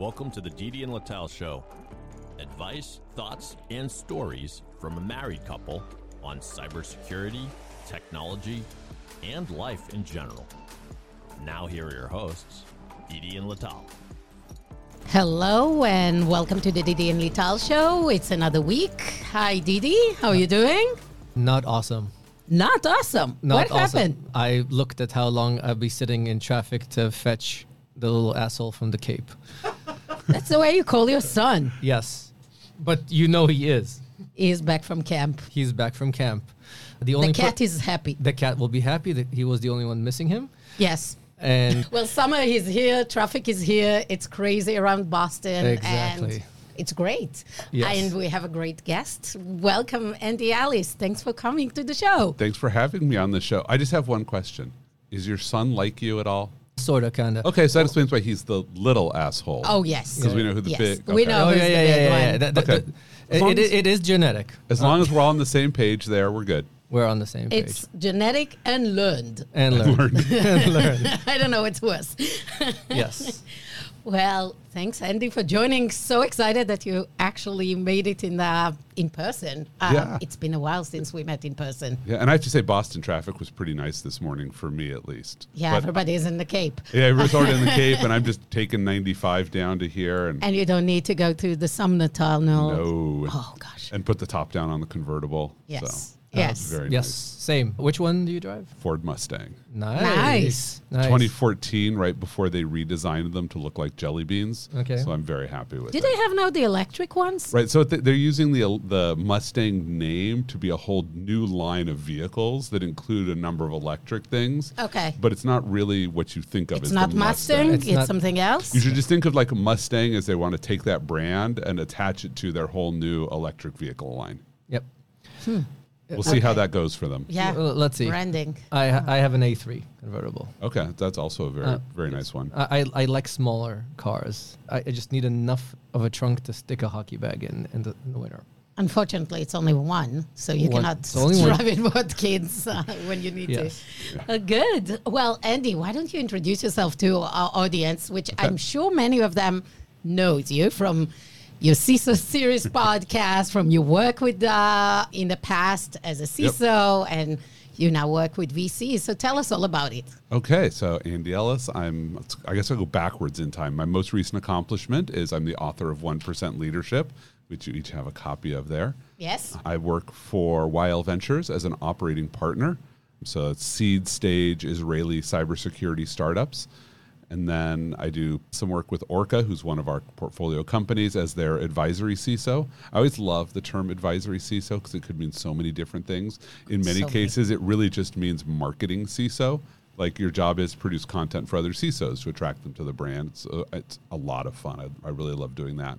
Welcome to the Didi and Lital Show. Advice, thoughts, and stories from a married couple on cybersecurity, technology, and life in general. Now, here are your hosts, Didi and Lital. Hello and welcome to the Didi and Lital show. It's another week. Hi Didi, how are you doing? Not awesome. Not awesome. Not what awesome. happened? I looked at how long I'd be sitting in traffic to fetch the little asshole from the Cape. That's the way you call your son. Yes, but you know he is. He's back from camp. He's back from camp. The The cat per- is happy. the cat will be happy that he was the only one missing him. Yes. And Well, summer is here, traffic is here. It's crazy around Boston Exactly. and it's great. Yes. And we have a great guest. Welcome Andy Ellis. Thanks for coming to the show. Thanks for having me on the show. I just have one question. Is your son like you at all? Sort of, kind of. Okay, so that explains why he's the little asshole. Oh, yes. Because we know who the Yes. big. We know. Oh who's yeah, the yeah, big yeah, yeah. one. yeah. That- that- Okay. that- As long it, as- it is genetic. As long as we're all on the same page there, we're good. We're on the same page. It's genetic and learned. and learn. and learn. I don't know what's worse. Yes. Well, thanks, Andy, for joining. So excited that you actually made it in the in person. Uh, Yeah. It's been a while since we met in person. Yeah, and I have to say, Boston traffic was pretty nice this morning for me, at least. Yeah, But- everybody is in the Cape. yeah, everyone's already in the Cape, and I'm just taking 95 down to here and And you don't need to go through the Sumner Tunnel. no, Oh, gosh. and put the top down on the convertible. Yes. So, Yes. very Yes. nice. Same. Which one do you drive? Ford Mustang. Nice. Nice. Nice. 2014, right before they redesigned them to look like jelly beans. Okay. So I'm very happy with Do it. they have now the electric ones? Right, so th- they're using the the Mustang name to be a whole new line of vehicles that include a number of electric things. Okay. But it's not really what you think of It's as not the Mustang, It's it's, not- something else. You should just think of like a Mustang as they want to take that brand and attach it to their whole new electric vehicle line. Yep. Hmm. We'll see how that goes for them. yeah. Well, let's see. Branding. I I have an A3 convertible. Okay, that's also a very Uh, very nice one. I, I I like smaller cars. I, I just need enough of a trunk to stick a hockey bag in in the, in the winter. Unfortunately, it's only one, so you One. cannot It's only one. drive it with kids uh, when you need Yes. to. Uh, good. Well, Andy, why don't you introduce yourself to our audience, which I'm sure many of them knows you from your CISO series podcast, from your work with uh, in the past as a CISO, and you now work with VCs. So tell us all about it. Okay, so Andy Ellis, I'm. I guess I'll go backwards in time. My most recent accomplishment is I'm the author of One Percent Leadership, which you each have a copy of there. Yes. I work for YL Ventures as an operating partner. So it's seed stage Israeli cybersecurity startups. And then I do some work with Orca, who's one of our portfolio companies, as their advisory CISO. I always love the term advisory CISO because it could mean so many different things. In many So many. cases, it really just means marketing CISO. Like your job is to produce content for other CISOs to attract them to the brand. So uh, it's a lot of fun. I, I really love doing that.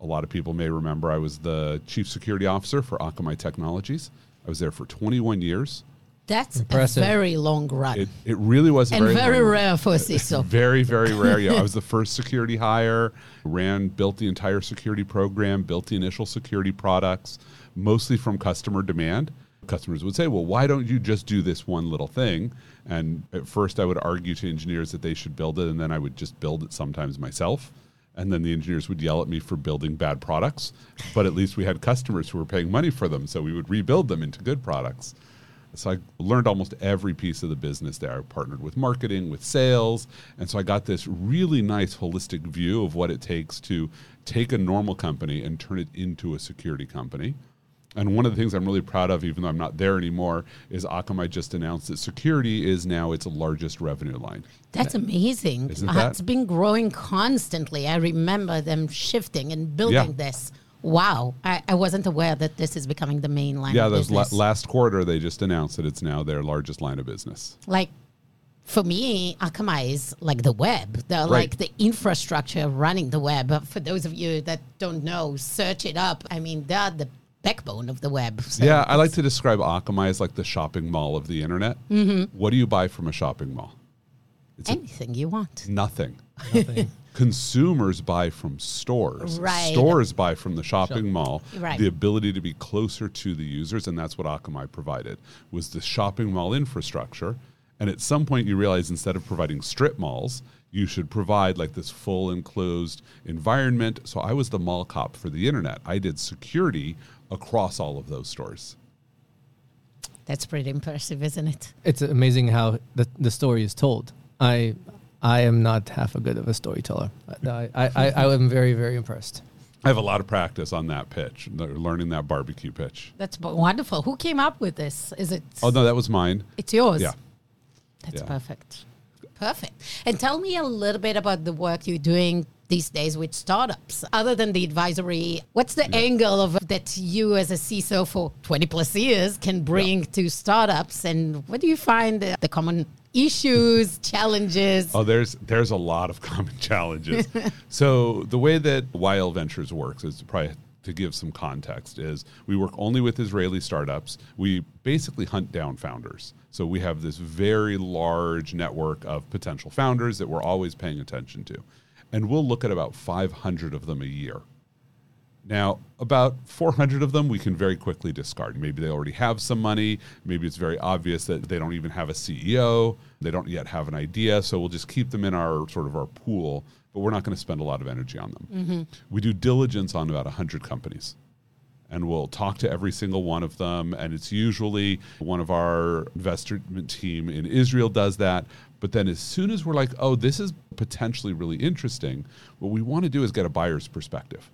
A lot of people may remember I was the chief security officer for Akamai Technologies. I was there for 21 years. That's Impressive. a very long run. It, it really was a and very, very long- rare for a CISO. Very, very rare. Yeah, I was the first security hire, ran, built the entire security program, built the initial security products, mostly from customer demand. Customers would say, well, why don't you just do this one little thing? And at first, I would argue to engineers that they should build it, and then I would just build it sometimes myself. And then the engineers would yell at me for building bad products. But at least we had customers who were paying money for them, so we would rebuild them into good products. So I learned almost every piece of the business there. I partnered with marketing, with sales, and so I got this really nice holistic view of what it takes to take a normal company and turn it into a security company. And one of the things I'm really proud of, even though I'm not there anymore, is Akamai just announced that security is now its largest revenue line. That's amazing. Isn't that- It's been growing constantly. I remember them shifting and building Yeah. this. Wow. I, I wasn't aware that this is becoming the main line Yeah, of that la- last quarter they just announced that it's now their largest line of business. like, for me, Akamai is like the web. They're Right. like the infrastructure running the web. Uh, For those of you that don't know, search it up. I mean, they're the backbone of the web. So yeah, I like to describe Akamai as like the shopping mall of the internet. Mm-hmm. What do you buy from a shopping mall? It's a- anything you want. nothing. Nothing. Consumers buy from stores. Right. Stores buy from the shopping mall. Right. The ability to be closer to the users, and that's what Akamai provided was the shopping mall infrastructure. And at some point, you realize instead of providing strip malls, you should provide like this full enclosed environment. So I was the mall cop for the internet. I did security across all of those stores. That's pretty impressive, isn't it? It's amazing how the, the story is told. I I am not half a good of a storyteller. I, I, I, I am very, very impressed. I have a lot of practice on that pitch, learning that barbecue pitch. That's wonderful. Who came up with this? Is it? Oh, no, that was mine. It's yours. Yeah. That's Yeah. perfect. Perfect. And tell me a little bit about the work you're doing these days with startups. Other than the advisory, what's the angle of that you as a CISO for 20 plus years can bring to startups and what do you find the, the common issues, challenges? Oh, there's there's a lot of common challenges. so the way that YL Ventures works is probably to give some context is we work only with Israeli startups. We basically hunt down founders. So we have this very large network of potential founders that we're always paying attention to. And we'll look at about 500 of them a year. Now, about 400 of them we can very quickly discard. Maybe they already have some money. Maybe it's very obvious that they don't even have a CEO. They don't yet have an idea. So we'll just keep them in our sort of our pool, but we're not going to spend a lot of energy on them. Mm-hmm. We do diligence on about 100 companies. And we'll talk to every single one of them. And it's usually one of our investment team in Israel does that. But then as soon as we're like, oh, this is potentially really interesting, what we want to do is get a buyer's perspective.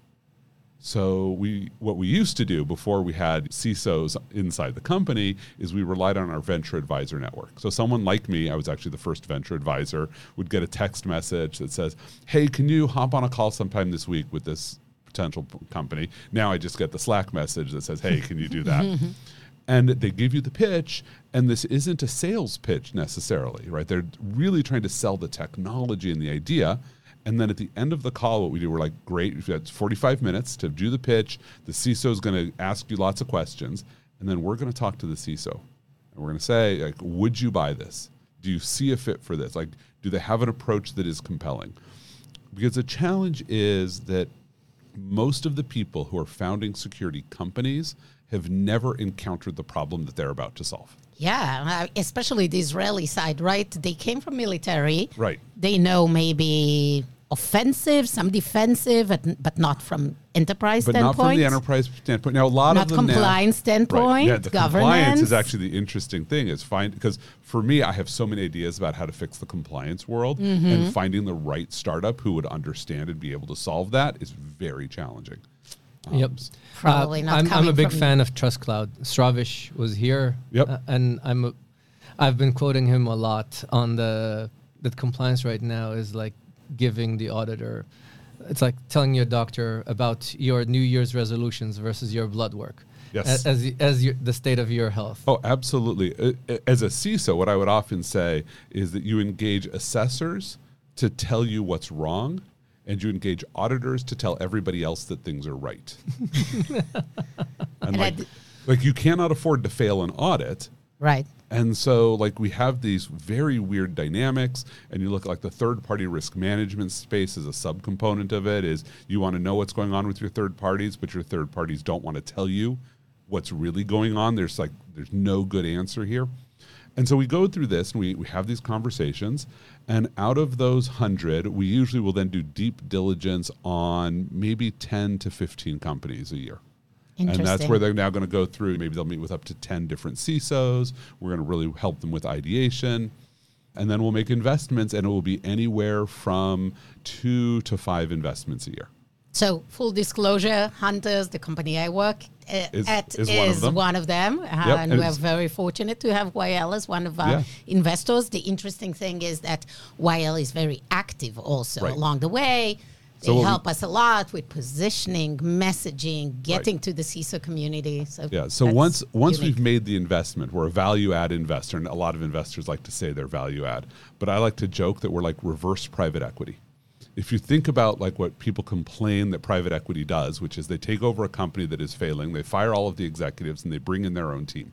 So we what we used to do before we had CISOs inside the company is we relied on our venture advisor network. So someone like me, I was actually the first venture advisor, would get a text message that says, "Hey, can you hop on a call sometime this week with this potential p- company?" Now I just get the Slack message that says, "Hey, can you do that?" and they give you the pitch and this isn't a sales pitch necessarily right they're really trying to sell the technology and the idea and then at the end of the call what we do we're like great we've got 45 minutes to do the pitch. The ciso is going to ask you lots of questions and then we're going to talk to the ciso and we're going to say like would you buy this? Do you see a fit for this? Like do they have an approach that is compelling? Because the challenge is that most of the people who are founding security companies have never encountered the problem that they're about to solve. Yeah, uh, especially the Israeli side, right? They came from military. Right. They know maybe offensive, some defensive, but, but not from enterprise But standpoint. not from the enterprise standpoint. Now, a lot Not of them now- compliance standpoint, Right. Yeah, the compliance is actually the interesting thing. Is find because for me, I have so many ideas about how to fix the compliance world, Mm-hmm. and finding the right startup who would understand and be able to solve that is very challenging. Um, Yep. Probably not I'm, I'm a big from- fan of Trust Cloud. Stravish was here. Yep. uh, and I'm a, I've been quoting him a lot on the that compliance right now is like giving the auditor it's like telling your doctor about your New Year's resolutions versus your blood work. Yes. a- As as your, the state of your health. Oh, absolutely. Uh, uh, As a CISO, what I would often say is that you engage assessors to tell you what's wrong, and you engage auditors to tell everybody else that things are right. and And like, like you cannot afford to fail an audit. Right. And so, like, we have these very weird dynamics, and you look at like the third party risk management space as a subcomponent of it. Is you want to know what's going on with your third parties, but your third parties don't want to tell you what's really going on. There's like, there's no good answer here. And so we go through this and we, we have these conversations. And out of those 100, we usually will then do deep diligence on maybe 10 to 15 companies a year. And that's where they're now going to go through. Maybe they'll meet with up to 10 different CISOs. We're going to really help them with ideation. And then we'll make investments, and it will be anywhere from two to five investments a year. So, full disclosure, Hunters, the company I work uh, Is- at, is is, one of them. one of them. Uh, Yep, and and we're very fortunate to have YL as one of our Yeah. investors. The interesting thing is that YL is very active also Right. along the way. They So what we- help us a lot with positioning, messaging, getting to the CISO community. So Yeah. So once once unique. we've made the investment, we're a value add investor, and a lot of investors like to say they're value add. But I like to joke that we're like reverse private equity. If you think about like what people complain that private equity does, which is they take over a company that is failing, they fire all of the executives, and they bring in their own team.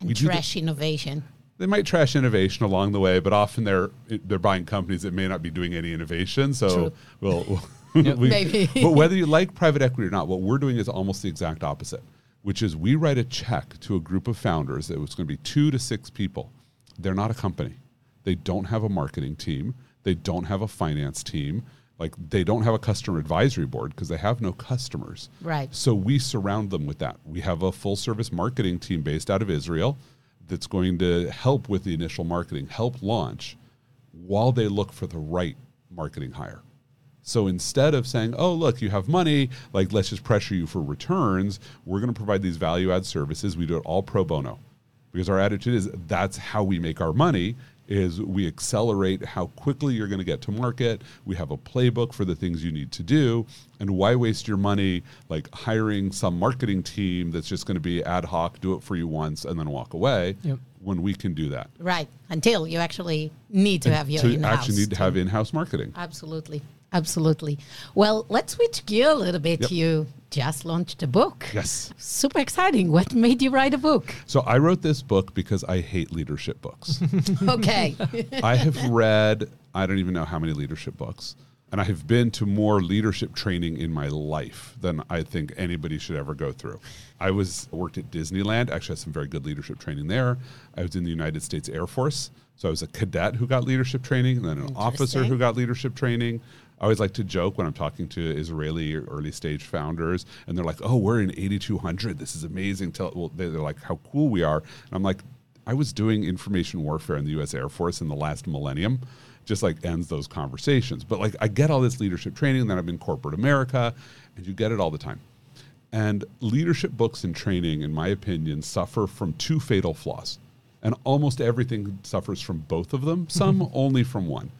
and we trash innovation. they might trash innovation along the way, but often they're they're buying companies that may not be doing any innovation. So True. we'll, we'll we- Maybe. but whether you like private equity or not, what we're doing is almost the exact opposite, which is we write a check to a group of founders that was going to be two to six people. They're not a company. They don't have a marketing team. They don't have a finance team. Like they don't have a customer advisory board because they have no customers. Right. So we surround them with that. We have a full service marketing team based out of Israel that's going to help with the initial marketing, help launch while they look for the right marketing hire. So instead of saying, oh, look, you have money, like let's just pressure you for returns, we're going to provide these value add services. We do it all pro bono because our attitude is that's how we make our money is we accelerate how quickly you're going to get to market we have a playbook for the things you need to do and why waste your money like hiring some marketing team that's just going to be ad hoc do it for you once and then walk away Yep. when we can do that Right. Until you actually need to have your to in-house actually need to have in-house marketing Absolutely. Absolutely. Well, let's switch gear a little bit. Yep. You just launched a book. yes Super exciting. What made you write a book? so i wrote this book because i hate leadership books Okay. I have read, I don't even know how many leadership books. And I have been to more leadership training in my life than I think anybody should ever go through. I was worked at Disneyland, actually had some very good leadership training there. I was in the United States Air Force. So I was a cadet who got leadership training, and then an officer who got leadership training. I always like to joke when I'm talking to Israeli early stage founders, and they're like, "Oh, we're in 8200. This is amazing." Tell well, they're like, "How cool we are!" And I'm like, "I was doing information warfare in the U.S. Air Force in the last millennium." Just like ends those conversations. But like, I get all this leadership training. And then I'm in corporate America, and you get it all the time. And leadership books and training, in my opinion, suffer from two fatal flaws. And almost everything suffers from both of them, some only from one.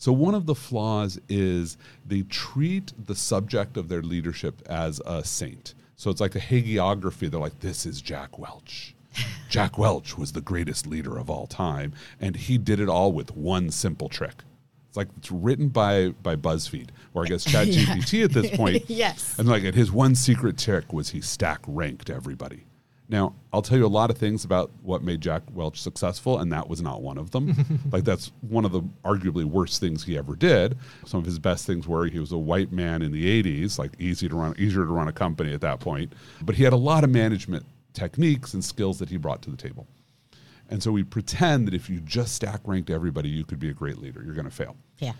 So, one of the flaws is they treat the subject of their leadership as a saint. So, it's like a hagiography. They're like, this is Jack Welch. Jack Welch was the greatest leader of all time, and he did it all with one simple trick. It's like it's written by by BuzzFeed, or I guess ChatGPT at this point. Yes. And like, and his one secret trick was he stack ranked everybody. Now, I'll tell you a lot of things about what made Jack Welch successful, and that was not one of them. like, that's one of the arguably worst things he ever did. Some of his best things were he was a white man in the 80s, like easy to run, easier to run a company at that point. But he had a lot of management techniques and skills that he brought to the table. And so we pretend that if you just stack ranked everybody, you could be a great leader. You're going to fail. yeah.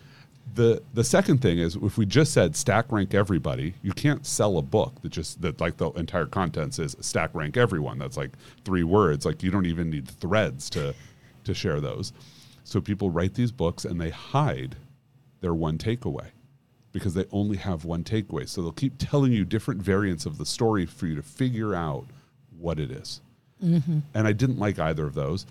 The the second thing is if we just said stack rank everybody, you can't sell a book that just that like the entire content says stack rank everyone. That's like three words. Like you don't even need threads to to share those. So people write these books and they hide their one takeaway because they only have one takeaway. So they'll keep telling you different variants of the story for you to figure out what it is. Mm-hmm. And I didn't like either of those.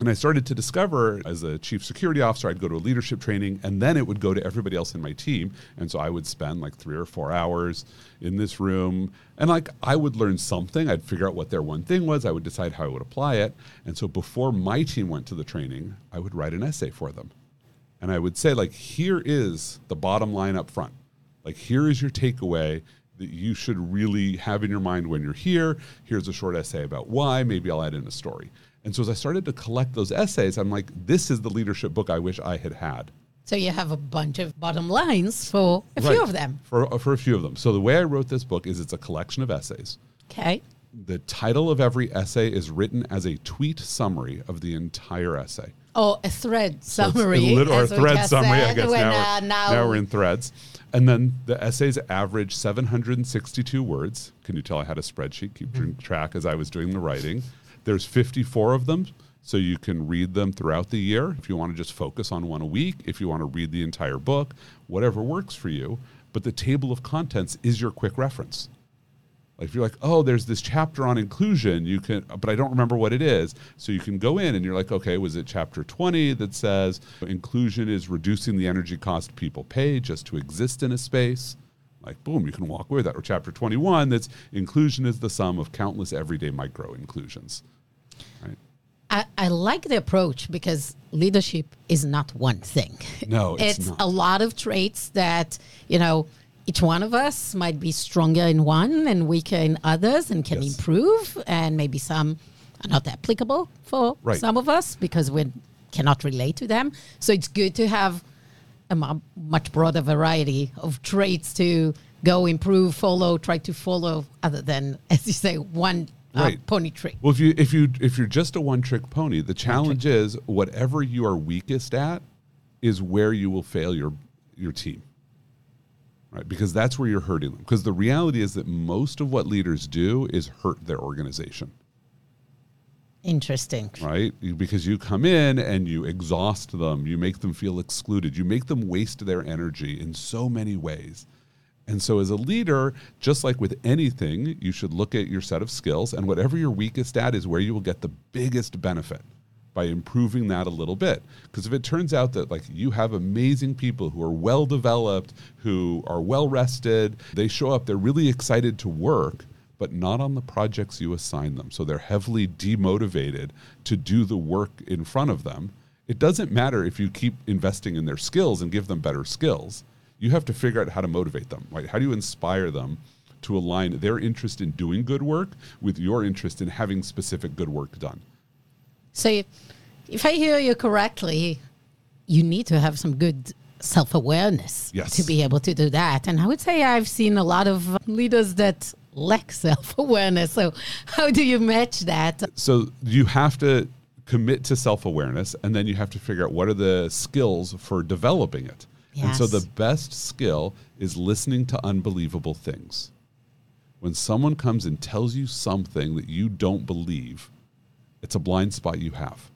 And I started to discover as a chief security officer, I'd go to a leadership training and then it would go to everybody else in my team. And so I would spend like three or four hours in this room. And like I would learn something. I'd figure out what their one thing was. I would decide how I would apply it. And so before my team went to the training, I would write an essay for them. And I would say, like, here is the bottom line up front. Like, here is your takeaway that you should really have in your mind when you're here. Here's a short essay about why. Maybe I'll add in a story. And so as I started to collect those essays, I'm like, this is the leadership book I wish I had had. So you have a bunch of bottom lines for a few of them. For, for a few of them. So the way I wrote this book is it's a collection of essays. Okay. The title of every essay is written as a tweet summary of the entire essay. Oh, a thread So summary. lit- or a thread summary, I guess. Now, uh, we're, now, now we're in threads. And then the essays average 762 words. Can you tell I had a spreadsheet, keep Mm-hmm. track as I was doing the writing? There's 54 of them, so you can read them throughout the year. If you want to just focus on one a week, if you want to read the entire book, whatever works for you. But the table of contents is your quick reference. Like if you're like, oh, there's this chapter on inclusion, you can, but I don't remember what it is. So you can go in and you're like, okay, was it chapter 20 that says inclusion is reducing the energy cost people pay just to exist in a space? Like, boom, you can walk away with that. Or chapter 21 that's inclusion is the sum of countless everyday micro inclusions. I, I like the approach because leadership is not one thing. No, it's it's a lot of traits that, you know, each one of us might be stronger in one and weaker in others and can Yes. improve. And maybe some are not applicable for Right. some of us because we cannot relate to them. So it's good to have a much broader variety of traits to go improve, follow, try to follow, other than, as you say, one uh, Right. pony trick. Well, if you if you if you're just a one trick pony, the challenge is whatever you are weakest at is where you will fail your your team. Right? Because that's where you're hurting them. Because the reality is that most of what leaders do is hurt their organization. Interesting. right? Because you come in and you exhaust them, you make them feel excluded, you make them waste their energy in so many ways. And so, as a leader, just like with anything, you should look at your set of skills, and whatever you're weakest at is where you will get the biggest benefit by improving that a little bit. Because if it turns out that like you have amazing people who are well developed, who are well rested, they show up, they're really excited to work, but not on the projects you assign them. So they're heavily demotivated to do the work in front of them. It doesn't matter if you keep investing in their skills and give them better skills. You have to figure out how to motivate them. Right? How do you inspire them to align their interest in doing good work with your interest in having specific good work done? So, if I hear you correctly, you need to have some good self awareness Yes. to be able to do that. And I would say I've seen a lot of leaders that lack self awareness. So, how do you match that? so you have to commit to self-awareness and then you have to figure out what are the skills for developing it and so the best skill is listening to unbelievable things. When someone comes and tells you something that you don't believe it's a blind spot you have.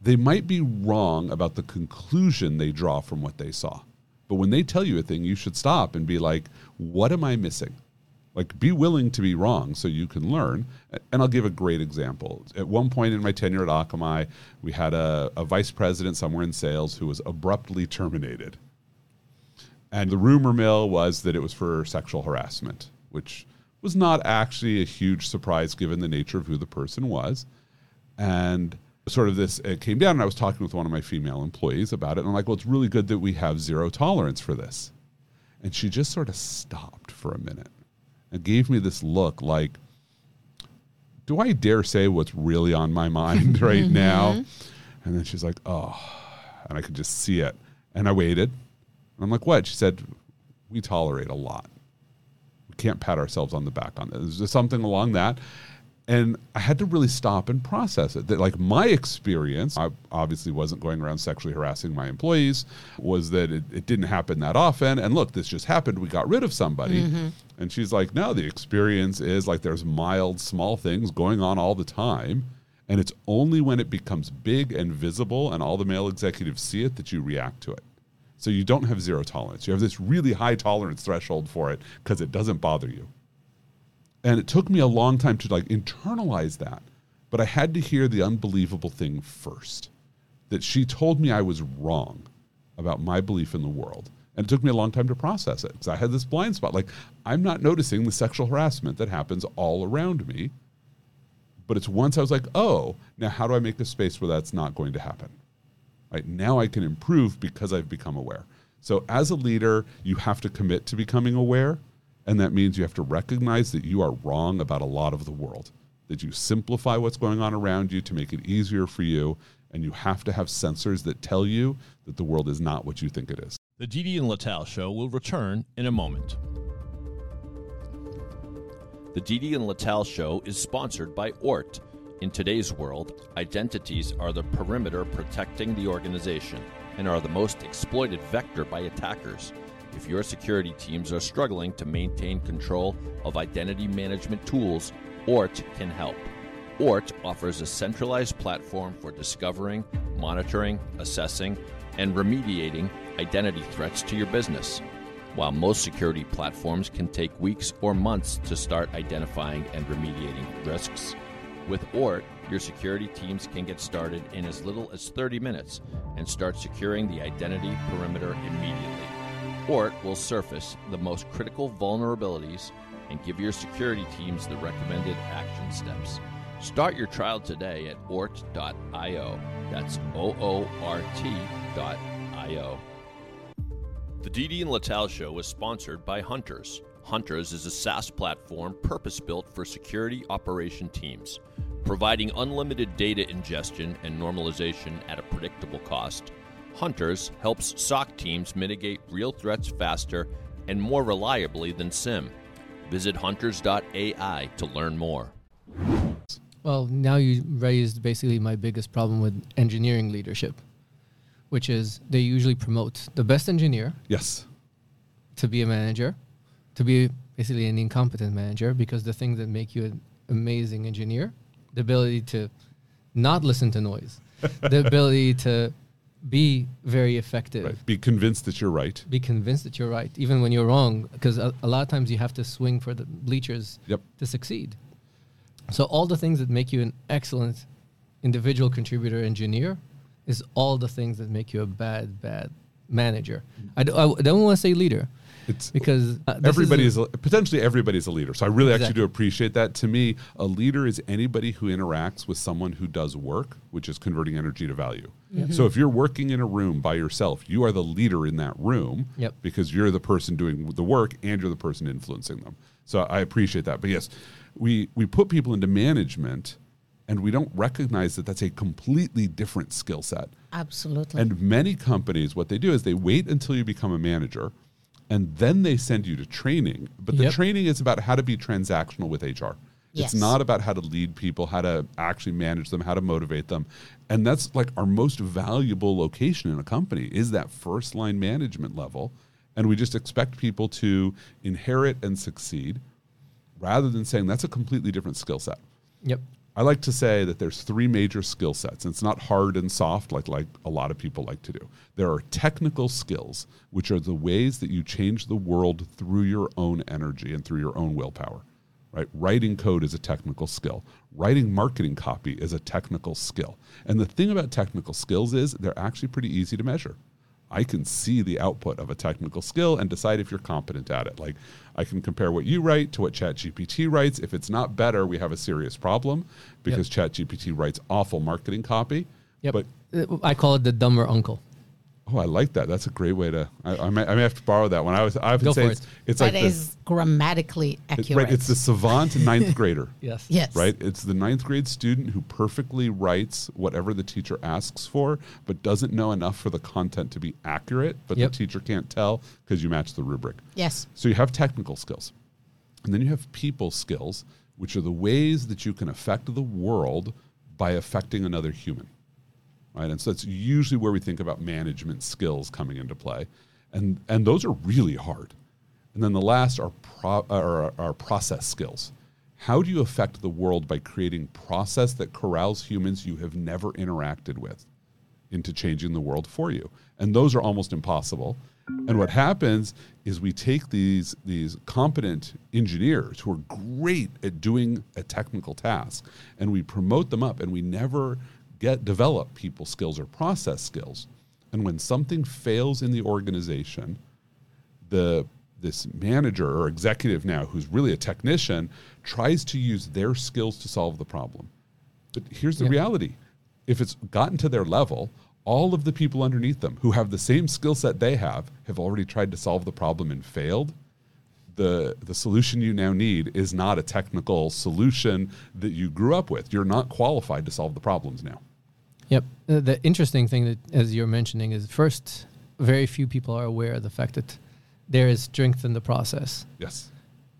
They might be wrong about the conclusion they draw from what they saw but when they tell you a thing you should stop and be like what am i missing? Like be willing to be wrong so you can learn. And i'll give a great example. At one point in my tenure at akamai we had a, a vice president somewhere in sales who was abruptly terminated and the rumor mill was that it was for sexual harassment which was not actually a huge surprise given the nature of who the person was and sort of this it came down and i was talking with one of my female employees about it and i'm like well it's really good that we have zero tolerance for this and she just sort of stopped for a minute and gave me this look like, do I dare say what's really on my mind right now? Mm-hmm. And then she's like, oh, and I could just see it. And I waited. And I'm like, what? She said, we tolerate a lot. We can't pat ourselves on the back on this. There's something along that. And I had to really stop and process it. That, like, my experience, I obviously wasn't going around sexually harassing my employees, was that it, it didn't happen that often. And look, this just happened. We got rid of somebody. Mm-hmm. And she's like, no, the experience is like there's mild, small things going on all the time. And it's only when it becomes big and visible and all the male executives see it that you react to it. So you don't have zero tolerance. You have this really high tolerance threshold for it because it doesn't bother you. And it took me a long time to like internalize that. But I had to hear the unbelievable thing first that she told me I was wrong about my belief in the world. And it took me a long time to process it because I had this blind spot. Like, I'm not noticing the sexual harassment that happens all around me. But it's once I was like, oh, now how do I make a space where that's not going to happen? Now I can improve because I've become aware. So as a leader, you have to commit to becoming aware, and that means you have to recognize that you are wrong about a lot of the world. That you simplify what's going on around you to make it easier for you, and you have to have sensors that tell you that the world is not what you think it is. The Didi and Lital Show will return in a moment. The Didi and Lital Show is sponsored by Oort. In today's world, identities are the perimeter protecting the organization and are the most exploited vector by attackers. If your security teams are struggling to maintain control of identity management tools, Oort can help. Oort offers a centralized platform for discovering, monitoring, assessing, and remediating identity threats to your business. While most security platforms can take weeks or months to start identifying and remediating risks, with Oort, your security teams can get started in as little as 30 minutes and start securing the identity perimeter immediately. Oort will surface the most critical vulnerabilities and give your security teams the recommended action steps. Start your trial today at oort.io. That's O O R T.io. The DD and Lital Show is sponsored by Hunters. Hunters is a SaaS platform purpose built for security operation teams, providing unlimited data ingestion and normalization at a predictable cost. Hunters helps SOC teams mitigate real threats faster and more reliably than SIEM. Visit hunters.ai to learn more. Well, now you raised basically my biggest problem with engineering leadership, which is they usually promote the best engineer Yes. to be a manager, to be basically an incompetent manager, because the things that make you an amazing engineer, the ability to not listen to noise, the ability to be very effective, Right. Be convinced that you're right. be convinced that you're right, even when you're wrong, because a, a lot of times you have to swing for the bleachers Yep. to succeed. So all the things that make you an excellent individual contributor engineer is all the things that make you a bad, bad manager. Mm. I, I don't want to say leader It's because uh, everybody is a, potentially everybody is a leader. So I really actually do appreciate that. To me, a leader is anybody who interacts with someone who does work, which is converting energy to value. So if you're working in a room by yourself, you are the leader in that room Yep. because you're the person doing the work and you're the person influencing them. So I appreciate that. But yes, we we put people into management and we don't recognize that that's a completely different skill set. Absolutely. And many companies, what they do is they wait until you become a manager and then they send you to training. But the Yep. training is about how to be transactional with HR. Yes. It's not about how to lead people, how to actually manage them, how to motivate them. And that's like our most valuable location in a company is that first line management level. And we just expect people to inherit and succeed rather than saying that's a completely different skill set. Yep. I like to say that there's three major skill sets. And it's not hard and soft like like a lot of people like to do. There are technical skills, which are the ways that you change the world through your own energy and through your own willpower. Right? Writing code is a technical skill. Writing marketing copy is a technical skill. And the thing about technical skills is they're actually pretty easy to measure. I can see the output of a technical skill and decide if you're competent at it. Like I can compare what you write to what ChatGPT writes. If it's not better, we have a serious problem because ChatGPT writes awful marketing copy. Yep. But Uh, I call it the dumber uncle. Oh, I like that. That's a great way to. I, I, may, I may have to borrow that one. I was. I often Go say it's, it. it's That like is this. grammatically it- accurate. right. It's the savant ninth grader. Yes. Yes. Right? It's the ninth grade student who perfectly writes whatever the teacher asks for, but doesn't know enough for the content to be accurate, but Yep. the teacher can't tell because you match the rubric. Yes. So you have technical skills. And then you have people skills, which are the ways that you can affect the world by affecting another human. Right? And so that's usually where we think about management skills coming into play. And and those are really hard. And then the last are pro, are, are process skills. How do you affect the world by creating process that corrals humans you have never interacted with? into changing the world for you. And those are almost impossible. And what happens is we take these these competent engineers who are great at doing a technical task and we promote them up and we never get develop people skills or process skills. And when something fails in the organization, the this manager or executive now who's really a technician tries to use their skills to solve the problem. But here's the Yeah. reality. If it's gotten to their level, all of the people underneath them who have the same skill set they have have already tried to solve the problem and failed. The the solution you now need is not a technical solution that you grew up with. You're not qualified to solve the problems now. Yep. Uh, the interesting thing that, as you're mentioning, is first, very few people are aware of the fact that there is strength in the process, Yes.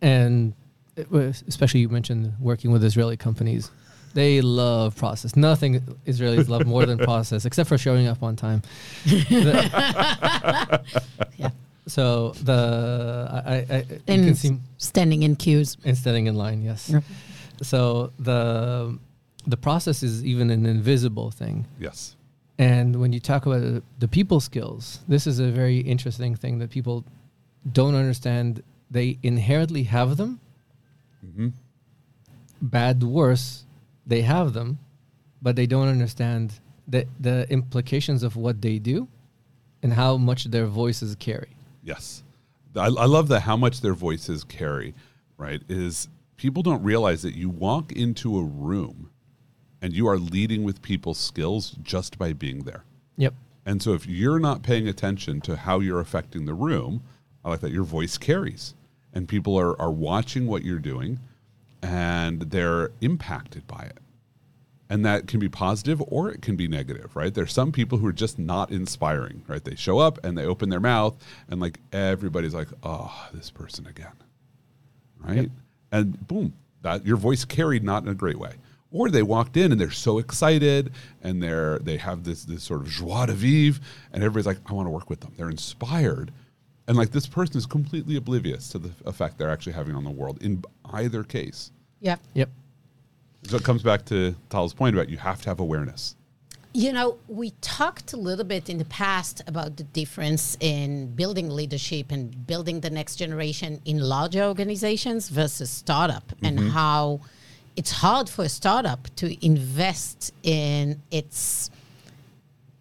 and it was, especially you mentioned working with Israeli companies. They love process. Nothing Israelis love more than process, except for showing up on time. Yeah. So the I, I, I you can see standing in queues. and standing in line. Yes. Yeah. So the the process is even an invisible thing. Yes. And when you talk about the- the people skills, this is a very interesting thing that people don't understand. They inherently have them. hmm Bad, worse, they have them, but they don't understand the the implications of what they do and how much their voices carry. Yes. I, I love that how much their voices carry, right? Is people don't realize that you walk into a room and you are leading with people's skills just by being there. Yep. And so if you're not paying attention to how you're affecting the room, I like that your voice carries. And people are, are watching what you're doing and they're impacted by it. And that can be positive or it can be negative, right? There's some people who are just not inspiring, right? They show up and they open their mouth and like everybody's like, oh, this person again. Right? Yep. And boom, that your voice carried not in a great way. or they walked in and they're so excited and they're they have this this sort of joie de vivre and everybody's like i want to work with them they're inspired and like this person is completely oblivious to the effect they're actually having on the world in either case yep Yep. So it comes back to tal's point about you have to have awareness You know, we talked a little bit in the past about the difference in building leadership and building the next generation in larger organizations versus startup and mm-hmm. how it's hard for a startup to invest in its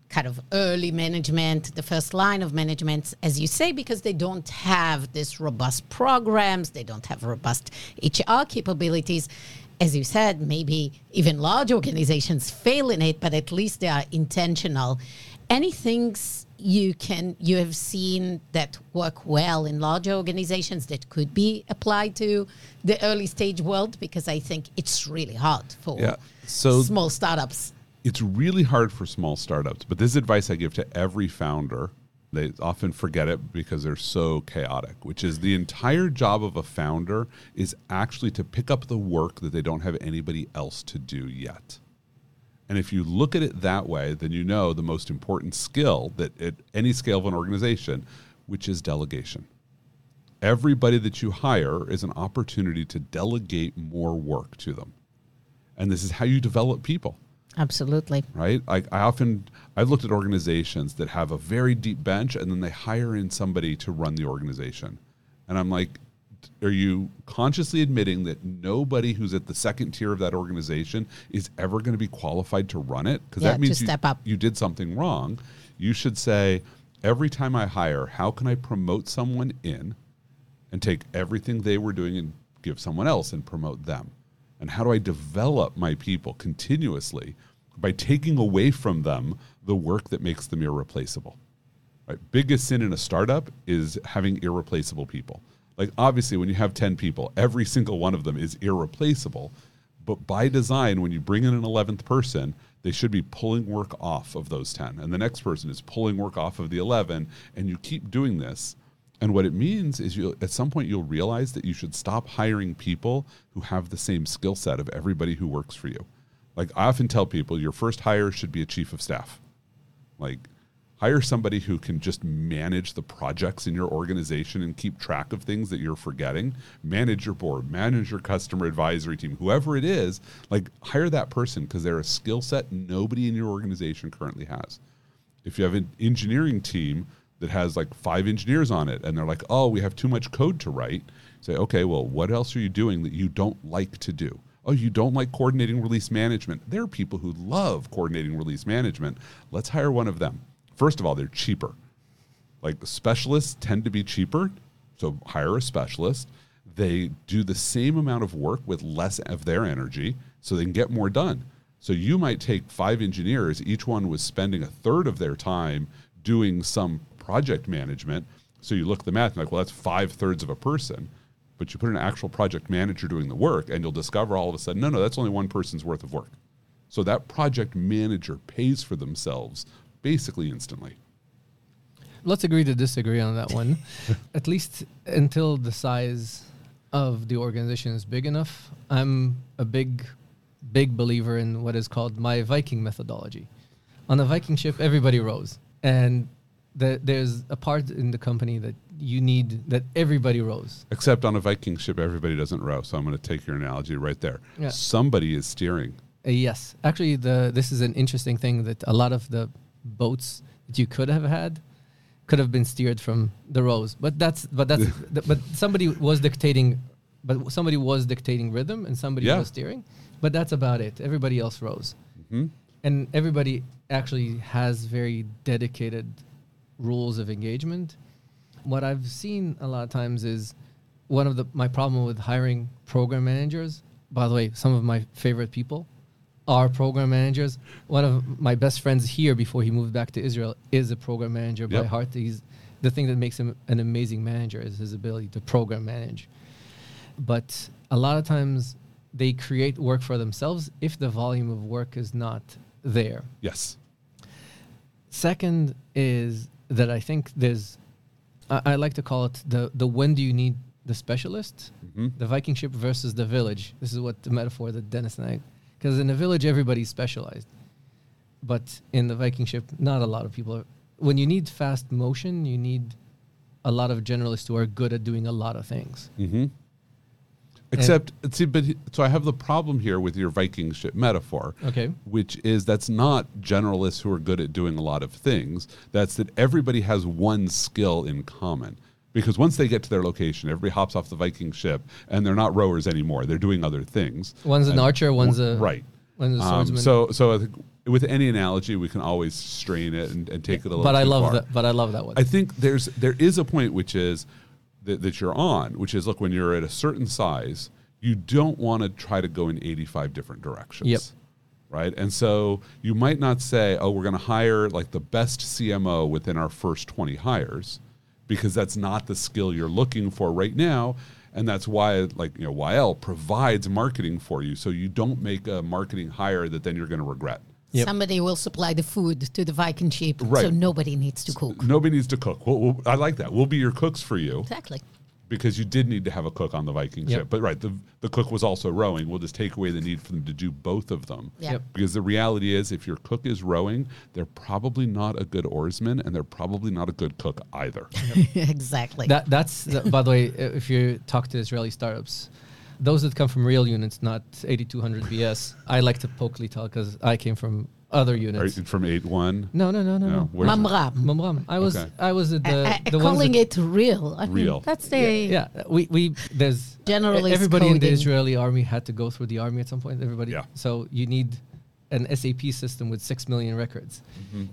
kind of early management, the first line of management, as you say, because they don't have this robust programs, they don't have robust HR capabilities. As you said, maybe even large organizations fail in it, but at least they are intentional. Any things you can you have seen that work well in larger organizations that could be applied to the early stage world? Because I think it's really hard for Yeah. So- small startups. it's really hard for small startups, but this advice I give to every founder. They often forget it because they're so chaotic, which is the entire job of a founder is actually to pick up the work that they don't have anybody else to do yet. And if you look at it that way, then you know the most important skill that at any scale of an organization, which is delegation. Everybody that you hire is an opportunity to delegate more work to them. And this is how you develop people Absolutely. right? Like I often I've looked at organizations that have a very deep bench and then they hire in somebody to run the organization. And I'm like, are you consciously admitting that nobody who's at the second tier of that organization is ever going to be qualified to run it? Because Yeah, that means you, step up. you did something wrong. You should say, every time I hire, how can I promote someone in and take everything they were doing and give someone else and promote them? And how do I develop my people continuously by taking away from them the work that makes them irreplaceable? Right? Biggest sin in a startup is having irreplaceable people. Like obviously when you have 10 people, every single one of them is irreplaceable. But by design, when you bring in an 11th person, they should be pulling work off of those 10. And the next person is pulling work off of the 11. And you keep doing this. And what it means is you at some point you'll realize that you should stop hiring people who have the same skill set of everybody who works for you. Like I often tell people, your first hire should be a chief of staff. Like hire somebody who can just manage the projects in your organization and keep track of things that you're forgetting. Manage your board, manage your customer advisory team, whoever it is, like hire that person because they're a skill set nobody in your organization currently has. If you have an engineering team that has like five engineers on it and they're like, oh, we have too much code to write, say, okay, well, what else are you doing that you don't like to do? Oh, you don't like coordinating release management. There are people who love coordinating release management. Let's hire one of them. First of all, they're cheaper. Like specialists tend to be cheaper, so hire a specialist. They do the same amount of work with less of their energy, so they can get more done. So you might take five engineers, each one was spending a third of their time doing some project management. So you look at the math and like, well, that's five thirds of a person. But you put an actual project manager doing the work, and you'll discover all of a sudden, no, no, that's only one person's worth of work. So that project manager pays for themselves basically instantly. Let's agree to disagree on that one. At least until the size of the organization is big enough. I'm a big, big believer in what is called my Viking methodology. On a Viking ship, everybody rows. And the, there's a part in the company that you need that everybody rows. Except on a Viking ship, everybody doesn't row. So I'm going to take your analogy right there. Yeah. Somebody is steering. Uh, yes, actually, the this is an interesting thing that a lot of the boats that you could have had could have been steered from the rows, but that's but that's th- but somebody was dictating, but somebody was dictating rhythm and somebody Yeah. was steering, but that's about it. Everybody else rows, Mhm. and everybody actually has very dedicated rules of engagement. What I've seen a lot of times is one of the my problem with hiring program managers. By the way, some of my favorite people are program managers. One of my best friends here before he moved back to Israel is a program manager by heart. He's the thing that makes him an amazing manager is his ability to program manage. But a lot of times they create work for themselves if the volume of work is not there. Yes. Second is that I think there's, I, I like to call it the the when do you need the specialist, Mhm. the Viking ship versus the village. This is what the metaphor that Dennis and I because in the village everybody's specialized, but in the Viking ship, not a lot of people. Are, when you need fast motion, you need a lot of generalists who are good at doing a lot of things. Mm-hmm. Except, see, but so I have the problem here with your Viking ship metaphor. Okay. Which is that's not generalists who are good at doing a lot of things. That's that everybody has one skill in common. Because once they get to their location, everybody hops off the Viking ship and they're not rowers anymore. They're doing other things. One's an archer, one's a right. one's a Um, swordsman. so, so I think with any analogy, we can always strain it and, and take it a little. but I love far. that. But I love that one. I think there's there is a point which is that, that you're on, which is look when you're at a certain size, you don't want to try to go in 85 different directions. Yep. Right. And so you might not say, oh, we're going to hire like the best CMO within our first 20 hires, because that's not the skill you're looking for right now. And that's why, like, you know, YL provides marketing for you. So you don't make a marketing hire that then you're going to regret. Yep. Somebody will supply the food to the Viking ship, so nobody needs to cook. Nobody needs to cook. We'll, we'll, I like that. We'll be your cooks for you. Exactly. because you did need to have a cook on the Viking Yep. ship. But right, the the cook was also rowing. We'll just take away the need for them to do both of them. Yeah. Yep. Because the reality is, if your cook is rowing, they're probably not a good oarsman, and they're probably not a good cook either. exactly. That that's by the way, uh, if you talk to Israeli startups, those that come from real units, not 8200 BS. I like to poke Lital because I came from other Are units. you from eight one. No, no, no, no, No, no. Mamram. Mamram. I was Okay. I was at the Uh, uh, the ones calling that- it real. I Real. Think that's the yeah, we we there's Generalist everybody in the. Israeli army had to go through the army at some point. Everybody. Yeah. So you need an SAP system with six million records.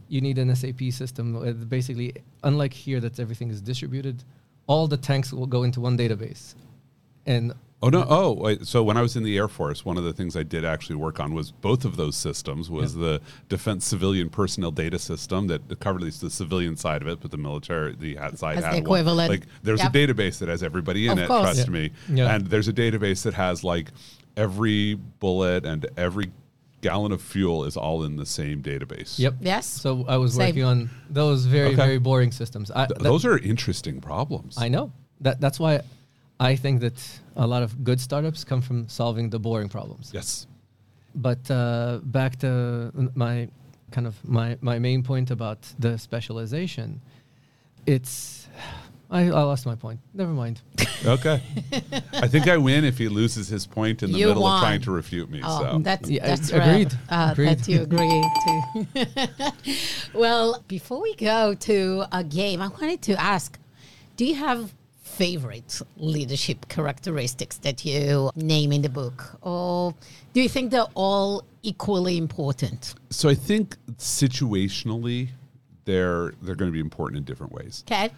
You need an SAP system with basically, unlike here, that everything is distributed. All the tanks will go into one database, and Oh no! Oh, wait, so when I was in the Air Force, one of the things I did actually work on was both of those systems. Was the Defense Civilian Personnel Data System that covered at least the civilian side of it, but the military, the hat side As the had one. equivalent. Like there's Yep. a database that has everybody in Of it. course. Trust Yeah. me. Yeah. And there's a database that has like every bullet and every gallon of fuel is all in the same database. yep. Yes. So I was Same. working on those very Okay. very boring systems. I, Th- that- those are interesting problems. I know that that's why I think that a lot of good startups come from solving the boring problems. yes. But uh, back to my kind of my, my main point about the specialization, it's I, I lost my point. Never mind. Okay. I think I win if he loses his point in the You middle won. of trying to refute me. Oh, so that's Yeah, that's ag- agreed. rare, uh, Agreed. That you agree to. well, before we go to a game, I wanted to ask: Do you have favorite leadership characteristics that you name in the book, or do you think they're all equally important? so I think situationally they're they're going to be important in different ways. Okay.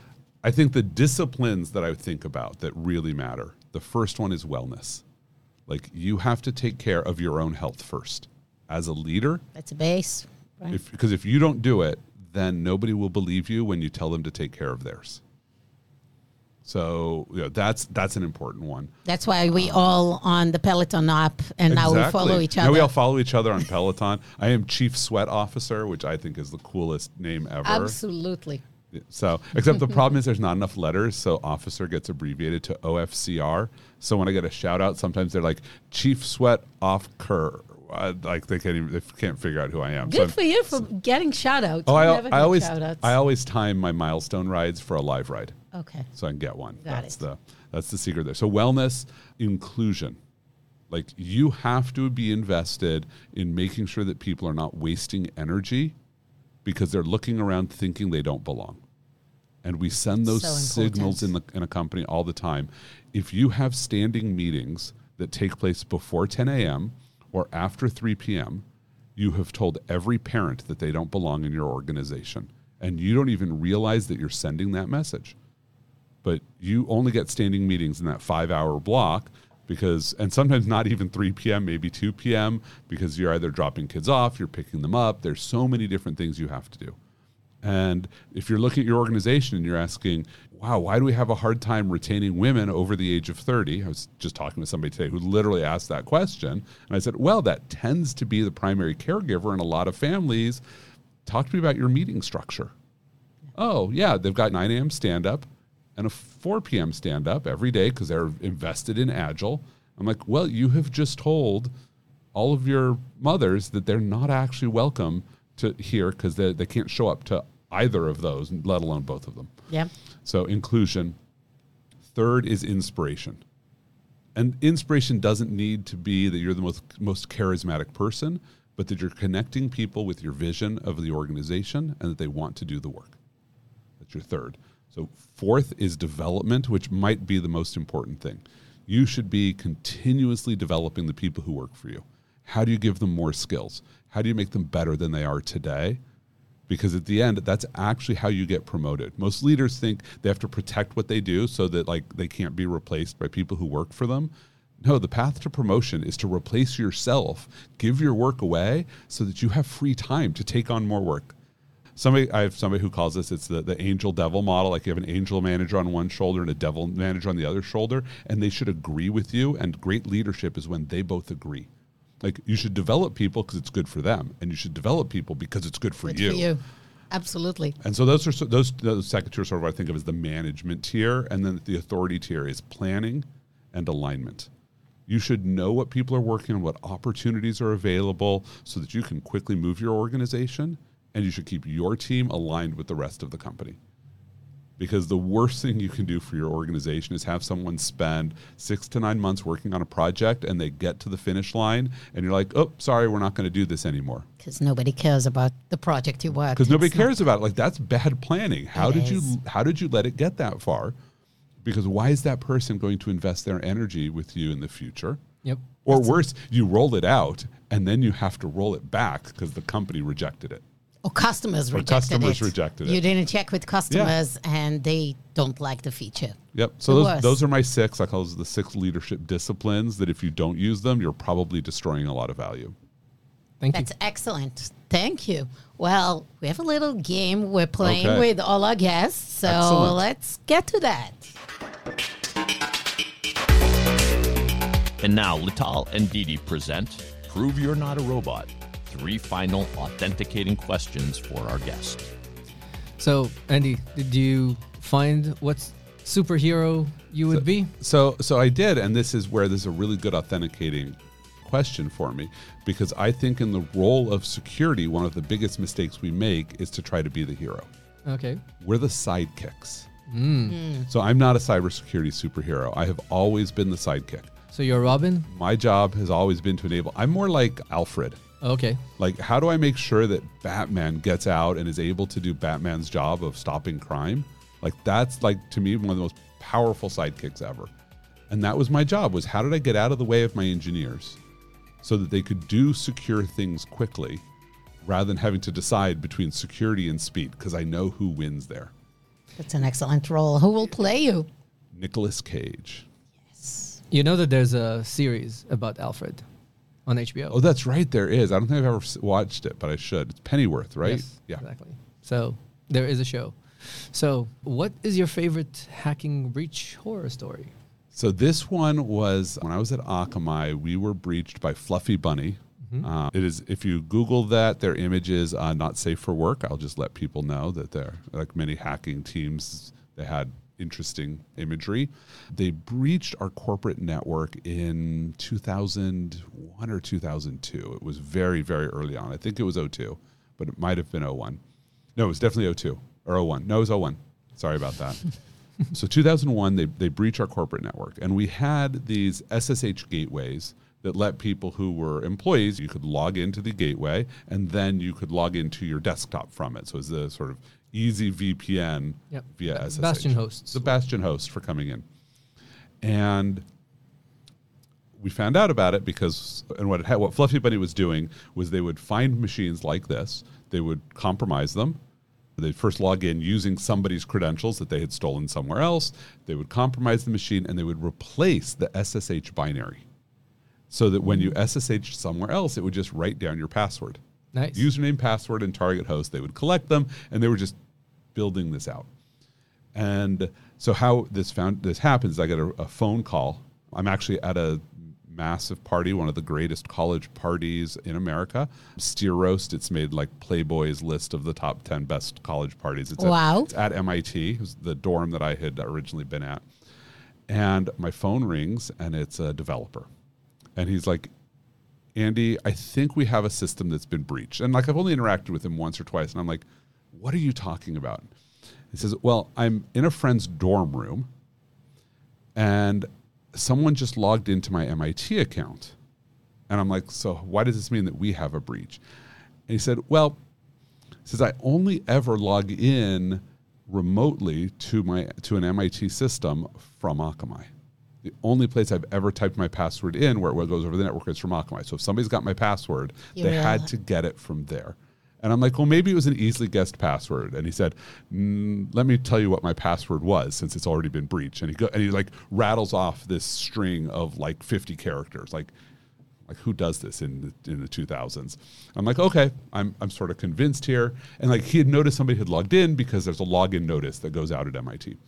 I think the disciplines that I think about that really matter. The first one is wellness. Like you have to take care of your own health first. As a leader, That's a base. Right? if because if you don't do it, then nobody will believe you when you tell them to take care of theirs. So, you know, that's that's an important one. That's why we all on the Peloton app, and now we follow each Now other. we all follow each other on Peloton. I am Chief Sweat Officer, which I think is the coolest name ever. Absolutely. So, except the problem is there's not enough letters, so officer gets abbreviated to OFCR. So when I get a shout out, sometimes they're like Chief Sweat Off Kerr. Uh, like they can't even they can't figure out who I am. So Good I'm- for you for getting shout outs. Oh, I, I always. I always time my milestone rides for a live ride, Okay. so I can get one. Got that's it. the that's the secret there. So wellness, inclusion, like you have to be invested in making sure that people are not wasting energy because they're looking around thinking they don't belong. And we send those So signals in the in a company all the time. If you have standing meetings that take place before 10 a.m. or after 3 p.m., you have told every parent that they don't belong in your organization. And you don't even realize that you're sending that message. But you only get standing meetings in that five hour block because, and sometimes not even 3 p.m., maybe 2 p.m., because you're either dropping kids off, you're picking them up. There's so many different things you have to do. And if you're looking at your organization and you're asking, wow, why do we have a hard time retaining women over the age of 30? I was just talking to somebody today who literally asked that question. And I said, well, that tends to be the primary caregiver in a lot of families. Talk to me about your meeting structure. Oh, yeah, they've got 9 a.m. stand up and a 4 p.m. stand up every day because they're invested in Agile. I'm like, well, you have just told all of your mothers that they're not actually welcome to here because they, they can't show up to either of those, let alone both of them. Yeah. So inclusion. Third is inspiration. And inspiration doesn't need to be that you're the most most charismatic person, but that you're connecting people with your vision of the organization and that they want to do the work. That's your third. So fourth is development, which might be the most important thing. You should be continuously developing the people who work for you. How do you give them more skills? How do you make them better than they are today? because at the end that's actually how you get promoted most leaders think they have to protect what they do so that like they can't be replaced by people who work for them no the path to promotion is to replace yourself give your work away so that you have free time to take on more work somebody i have somebody who calls this it's the, the angel devil model like you have an angel manager on one shoulder and a devil manager on the other shoulder and they should agree with you and great leadership is when they both agree like you should develop people because it's good for them, and you should develop people because it's good for Good you. for you. Absolutely. And so those are those those second tier sort of what I think of as the management tier, and then the authority tier is planning and alignment. You should know what people are working on, what opportunities are available, so that you can quickly move your organization, and you should keep your team aligned with the rest of the company. Because the worst thing you can do for your organization is have someone spend six to nine months working on a project and they get to the finish line and you're like, oh, sorry, we're not going to do this anymore Because nobody cares about the project you work. because nobody It's not- cares about it. Like that's bad planning. How It did you how did you let it get that far? Because why is that person going to invest their energy with you in the future? Yep. Or worse, you roll it out and then you have to roll it back because the company rejected it. Or customers Or rejected customers it. rejected You didn't check with customers and they don't like the feature. Yep. So those, worst. those are my six. I call those the six leadership disciplines that if you don't use them, you're probably destroying a lot of value. Thank you. That's you. excellent. Thank you. Well, we have a little game we're playing Okay. with all our guests. So Excellent. let's get to that. And now Lital and Didi present Prove You're Not a Robot. Three final authenticating questions for our guest. So, Andy, did you find what superhero you would be? So so I did, and this is where this is a really good authenticating question for me because I think in the role of security, one of the biggest mistakes we make is to try to be the hero. Okay. We're the sidekicks. Hmm. Hmm. So I'm not a cybersecurity superhero. I have always been the sidekick. So you're Robin? My job has always been to enable. I'm more like Alfred. Okay. Like, how do I make sure that Batman gets out and is able to do Batman's job of stopping crime? Like, that's like to me one of the most powerful sidekicks ever. And that was my job was how did I get out of the way of my engineers so that they could do secure things quickly rather than having to decide between security and speed because I know who wins there. That's an excellent role. Who will play you? Nicolas Cage. Yes. You know that there's a series about Alfred on HBO. Oh, that's right. There is. I don't think I've ever watched it, but I should. It's Pennyworth, right? Yes, yeah. Exactly. So there is a show. So, what is your favorite hacking breach horror story? So this one was when I was at Akamai, we were breached by Fluffy Bunny. Uh, it is if you Google that, their image is uh, not safe for work. I'll just let people know that they're like many hacking teams. They had interesting imagery. They breached our corporate network in 2001 or 2002. It was very very early on. I think it was 02, but it might have been 01. No, it was definitely 02 or 01. No, it was 01. Sorry about that. so 2001, they, they breached our corporate network. And we had these SSH gateways that let people who were employees, you could log into the gateway and then you could log into your desktop from it. So it's a sort of easy VPN Yep. via SSH. Bastion hosts. The Bastion host for coming in. And we found out about it because, and what it had, what Fluffy Bunny was doing was they would find machines like this, they would compromise them. They'd first log in using somebody's credentials that they had stolen somewhere else. They would compromise the machine and they would replace the SSH binary so that when you mm. SSH somewhere else, it would just write down your password Nice. username, password, and target host. They would collect them, and they were just building this out. And so, how this found this happens? I get a, a phone call. I'm actually at a massive party, one of the greatest college parties in America. Steer Roast. It's made like Playboy's list of the top ten best college parties. It's Wow. At, it's at MIT. It was the dorm that I had originally been at. And my phone rings, and it's a developer, and he's like, Andy, I think we have a system that's been breached. And like I've only interacted with him once or twice, and I'm like, what are you talking about? He says, Well, I'm in a friend's dorm room and someone just logged into my MIT account. And I'm like, So why does this mean that we have a breach? And he said, Well, he says, I only ever log in remotely to my to an MIT system from Akamai. The only place I've ever typed my password in where it goes over the network is from Akamai. So if somebody's got my password, You they had to get it from there. And I'm like, well, maybe it was an easily guessed password. And he said, mm, let me tell you what my password was since it's already been breached. And he go, and he like rattles off this string of like 50 characters. Like, like who does this in the, in the 2000s? I'm like, okay, I'm, I'm sort of convinced here. And like he had noticed somebody had logged in because there's a login notice that goes out at MIT.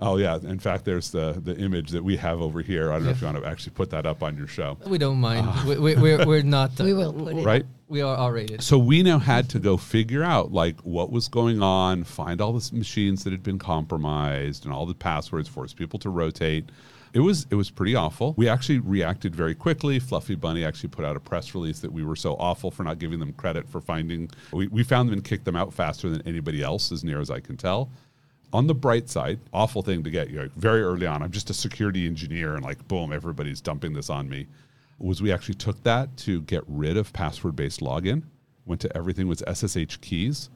Oh yeah, in fact, there's the the image that we have over here. I don't know if you want to actually put that up on your show. We don't mind. Ah. we, we, we're, we're not. We will put it Right? We are R rated. So we now had to go figure out like what was going on, find all the machines that had been compromised and all the passwords, force people to rotate. It was it was pretty awful. We actually reacted very quickly. Fluffy Bunny actually put out a press release that we were so awful for not giving them credit for finding. We, we found them and kicked them out faster than anybody else, as near as I can tell. On the bright side, awful thing to get you know, very early on. I'm just a security engineer, and like boom, everybody's dumping this on me. Was we actually took that to get rid of password-based login, went to everything with SSH keys.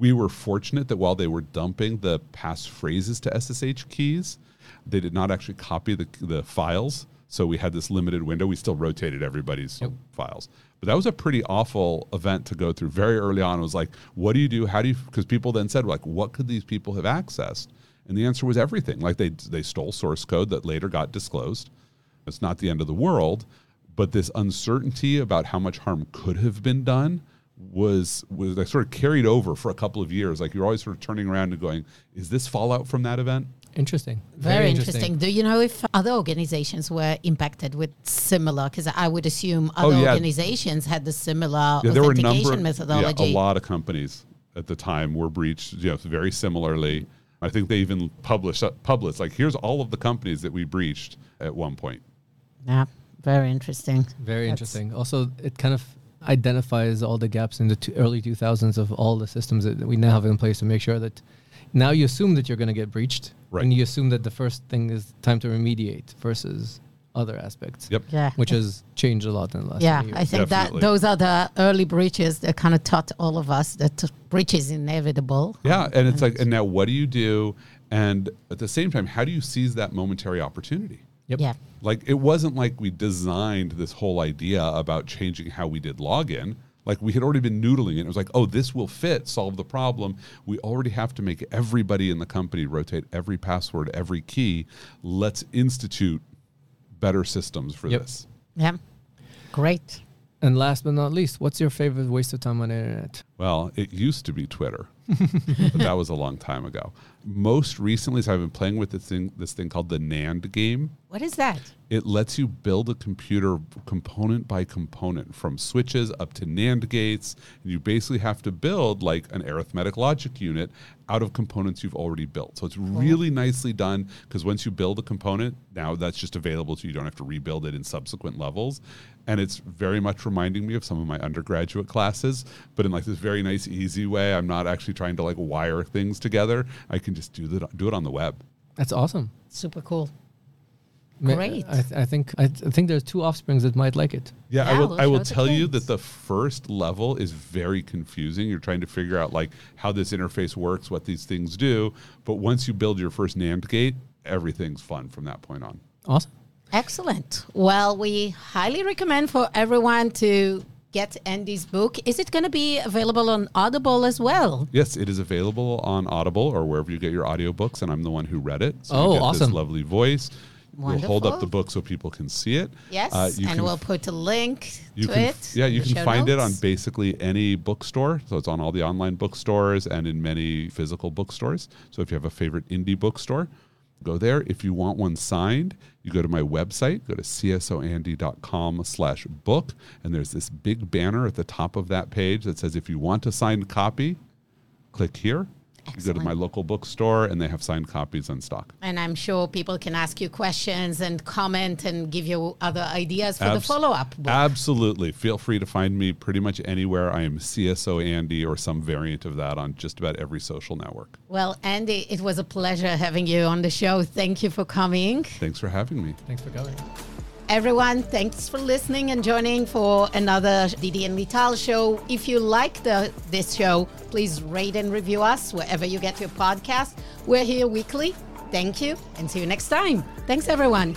We were fortunate that while they were dumping the passphrases to SSH keys, they did not actually copy the, the files. So we had this limited window. We still rotated everybody's files. But that was a pretty awful event to go through very early on. It was like, what do you do? How do you, because people then said, like, what could these people have accessed? And the answer was everything. Like they, they stole source code that later got disclosed. It's not the end of the world, but this uncertainty about how much harm could have been done was was like sort of carried over for a couple of years. Like you're always sort of turning around and going, "Is this fallout from that event?" Interesting. Very, interesting. Do you know if other organizations were impacted with similar? Because I would assume oh, other Oh, yeah. organizations had the similar Yeah, there were a authentication number. Yeah, methodology. a lot of companies at the time were breached. You know, very similarly. I think they even published published like here's all of the companies that we breached at one point. Yeah, very interesting. Very That's- interesting. Also, it kind of identifies all the gaps in the two early 2000s of all the systems that we now have in place to make sure that now you assume that you're going to get breached, Right. and you assume that the first thing is time to remediate versus other aspects. Yep. Yeah. Which has changed a lot in the last Yeah, years. I think Definitely. that those are the early breaches that kind of taught all of us that breach is inevitable. Yeah, and it's like, and now what do you do? And at the same time, how do you seize that momentary opportunity? Yep. Yeah. Like it wasn't like we designed this whole idea about changing how we did login. Like we had already been noodling it. It was like, oh, this will fit, solve the problem. We already have to make everybody in the company rotate every password, every key. Let's institute better systems for Yep. this. Yeah. Great. And last but not least, what's your favorite waste of time on the internet? Well, it used to be Twitter, but that was a long time ago. Most recently, so I've been playing with this thing, this thing called the NAND game. What is that? it lets you build a computer component by component from switches up to NAND gates. And you basically have to build like an arithmetic logic unit out of components you've already built. So it's really nicely done because once you build a component, now that's just available to you. You don't have to rebuild it in subsequent levels. And it's very much reminding me of some of my undergraduate classes, but in like this very nice, easy way. I'm not actually trying to like wire things together. I can just do that, do it on the web. That's awesome. Super cool. Ma- Great. I, th- I think I, th- I think there's two offsprings that might like it. Yeah, I Yeah, will. we'll I will tell you that the first level is very confusing. You're trying to figure out like how this interface works, what these things do. But once you build your first NAND gate, everything's fun from that point on. Awesome. Excellent. Well, we highly recommend for everyone to get Andy's book. Is it going to be available on Audible as well? Yes, it is available on Audible or wherever you get your audiobooks, and I'm the one who read it. So Oh, you get awesome. This lovely voice. We'll hold up the book so people can see it. Yes, Uh, and can we'll put a link to can, it. yeah, you can show find it on basically any bookstore. So it's on all the online bookstores and in many physical bookstores. So if you have a favorite indie bookstore, go there. If you want one signed, you go to my website, go to csoandy.com slash book, and there's this big banner at the top of that page that says if you want a signed copy, click here. You go to my local bookstore and they have signed copies in stock. And I'm sure people can ask you questions and comment and give you other ideas for the follow up book. Absolutely. Feel free to find me pretty much anywhere. I am CSO Andy or some variant of that on just about every social network. well, Andy, it was a pleasure having you on the show. Thank you for coming. Thanks for having me. Thanks for coming. Everyone, thanks for listening and joining for another Didi and Lital show. If you like the this show, please rate and review us wherever you get your podcast. We're here weekly. Thank you and see you next time. Thanks, everyone.